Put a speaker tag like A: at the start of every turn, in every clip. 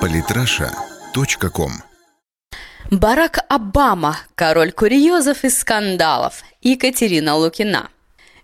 A: Политраша.ком
B: Барак Обама, король курьезов и скандалов, Екатерина Лукина –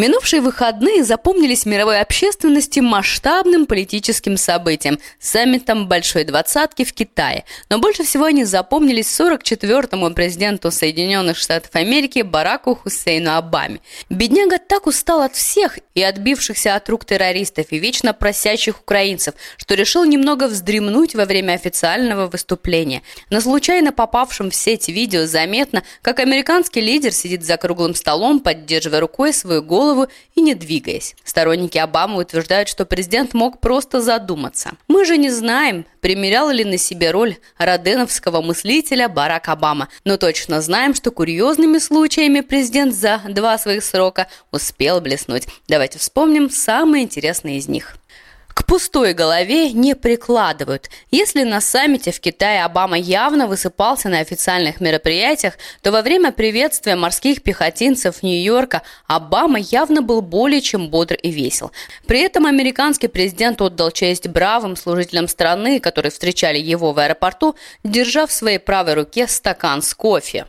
B: Минувшие выходные запомнились мировой общественности масштабным политическим событием – саммитом Большой Двадцатки в Китае. Но больше всего они запомнились 44-му президенту Соединенных Штатов Америки Бараку Хусейну Обаме. Бедняга так устал от всех и отбившихся от рук террористов и вечно просящих украинцев, что решил немного вздремнуть во время официального выступления. На случайно попавшем в сеть видео заметно, как американский лидер сидит за круглым столом, поддерживая рукой свою голову голову и не двигаясь. Сторонники Обамы утверждают, что президент мог просто задуматься. Мы же не знаем, примерял ли на себе роль роденовского мыслителя Барак Обама, но точно знаем, что курьезными случаями президент за два своих срока успел блеснуть. Давайте вспомним самые интересные из них. Пустой голове не прикладывают. Если на саммите в Китае Обама явно высыпался на официальных мероприятиях, то во время приветствия морских пехотинцев Нью-Йорка Обама явно был более чем бодр и весел. При этом американский президент отдал честь бравым служителям страны, которые встречали его в аэропорту, держа в своей правой руке стакан с кофе.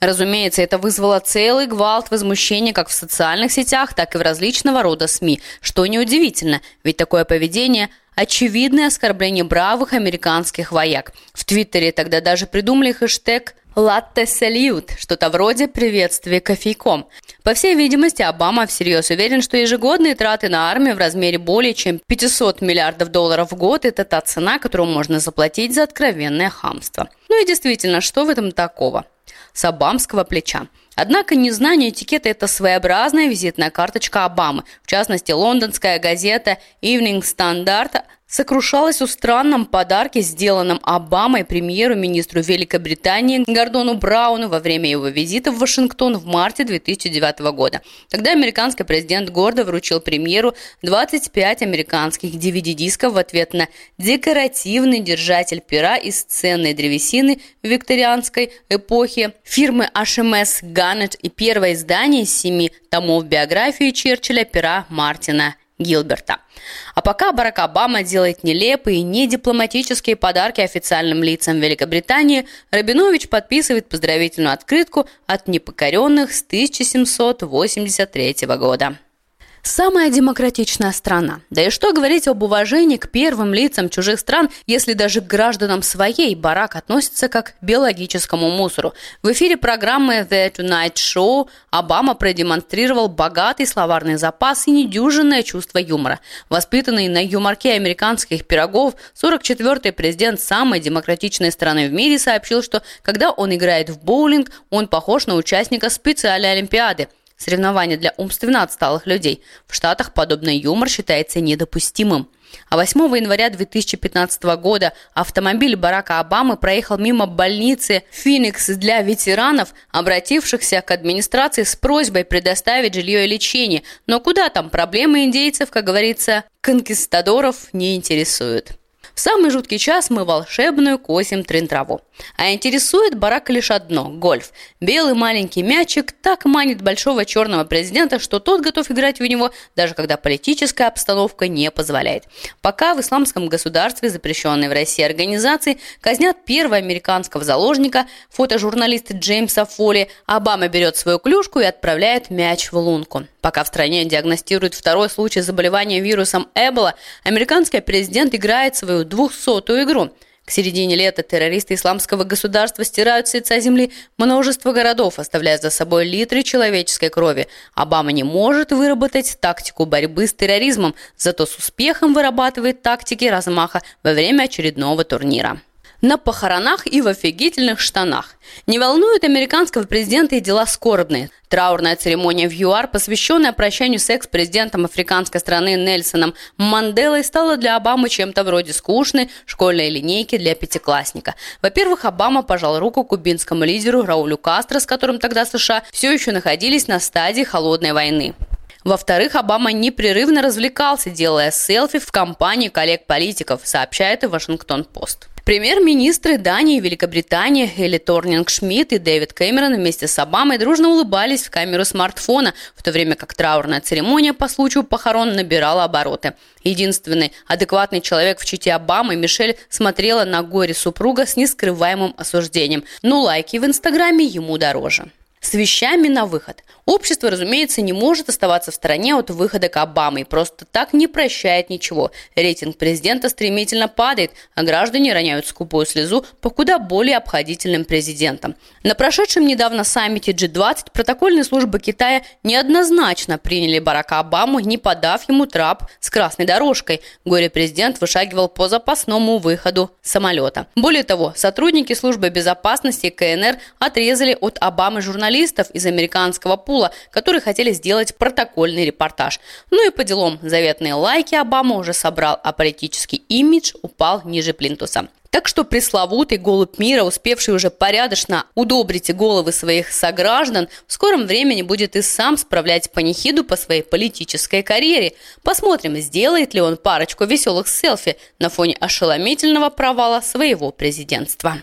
B: Разумеется, это вызвало целый гвалт возмущения как в социальных сетях, так и в различного рода СМИ, что неудивительно, ведь такое поведение – очевидное оскорбление бравых американских вояк. В Твиттере тогда даже придумали хэштег «Латте салют», что-то вроде приветствия кофейком. По всей видимости, Обама всерьез уверен, что ежегодные траты на армию в размере более чем 500 миллиардов долларов в год – это та цена, которую можно заплатить за откровенное хамство. Ну и действительно, что в этом такого? С обамского плеча. Однако незнание этикета – это своеобразная визитная карточка Обамы. В частности, лондонская газета Evening Standard сокрушалась о странном подарке, сделанном Обамой премьеру-министру Великобритании Гордону Брауну во время его визита в Вашингтон в марте 2009 года. Тогда американский президент гордо вручил премьеру 25 американских DVD-дисков в ответ на декоративный держатель пера из ценной древесины викторианской эпохи фирмы HMS Ганнет и первое издание из семи томов биографии Черчилля пера Мартина Гилберта. А пока Барак Обама делает нелепые недипломатические подарки официальным лицам Великобритании, Рабинович подписывает поздравительную открытку от непокоренных с 1783 года. Самая демократичная страна. Да и что говорить об уважении к первым лицам чужих стран, если даже к гражданам своей Барак относится как к биологическому мусору. В эфире программы The Tonight Show Обама продемонстрировал богатый словарный запас и недюжинное чувство юмора. Воспитанный на юморке американских пирогов, 44-й президент самой демократичной страны в мире сообщил, что когда он играет в боулинг, он похож на участника специальной олимпиады – соревнования для умственно отсталых людей. В Штатах подобный юмор считается недопустимым. А 8 января 2015 года автомобиль Барака Обамы проехал мимо больницы «Феникс» для ветеранов, обратившихся к администрации с просьбой предоставить жилье и лечение. Но куда там, проблемы индейцев, как говорится, конкистадоров не интересуют. В самый жуткий час мы волшебную косим трин-траву. А интересует Барака лишь одно – гольф. Белый маленький мячик так манит большого черного президента, что тот готов играть в него, даже когда политическая обстановка не позволяет. Пока в исламском государстве, запрещенной в России организации, казнят первого американского заложника, фотожурналиста Джеймса Фоли, Обама берет свою клюшку и отправляет мяч в лунку. Пока в стране диагностируют второй случай заболевания вирусом Эбола, американский президент играет свою двухсотую игру. К середине лета террористы исламского государства стирают с лица земли множество городов, оставляя за собой литры человеческой крови. Обама не может выработать тактику борьбы с терроризмом, зато с успехом вырабатывает тактики размаха во время очередного турнира на похоронах и в офигительных штанах. Не волнуют американского президента и дела скорбные. Траурная церемония в ЮАР, посвященная прощанию с экс-президентом африканской страны Нельсоном Манделой, стала для Обамы чем-то вроде скучной школьной линейки для пятиклассника. Во-первых, Обама пожал руку кубинскому лидеру Раулю Кастро, с которым тогда США все еще находились на стадии холодной войны. Во-вторых, Обама непрерывно развлекался, делая селфи в компании коллег-политиков, сообщает и Вашингтон-Пост. Премьер-министры Дании и Великобритании Элли Торнинг Шмидт и Дэвид Кэмерон вместе с Обамой дружно улыбались в камеру смартфона, в то время как траурная церемония по случаю похорон набирала обороты. Единственный адекватный человек в чите Обамы, Мишель, смотрела на горе супруга с нескрываемым осуждением, но лайки в Инстаграме ему дороже с вещами на выход. Общество, разумеется, не может оставаться в стороне от выхода к Обаме и просто так не прощает ничего. Рейтинг президента стремительно падает, а граждане роняют скупую слезу по куда более обходительным президентам. На прошедшем недавно саммите G20 протокольные службы Китая неоднозначно приняли Барака Обаму, не подав ему трап с красной дорожкой. Горе-президент вышагивал по запасному выходу самолета. Более того, сотрудники службы безопасности КНР отрезали от Обамы журналистов журналистов из американского пула, которые хотели сделать протокольный репортаж. Ну и по делам заветные лайки Обама уже собрал, а политический имидж упал ниже плинтуса. Так что пресловутый голубь мира, успевший уже порядочно удобрить головы своих сограждан, в скором времени будет и сам справлять панихиду по своей политической карьере. Посмотрим, сделает ли он парочку веселых селфи на фоне ошеломительного провала своего президентства.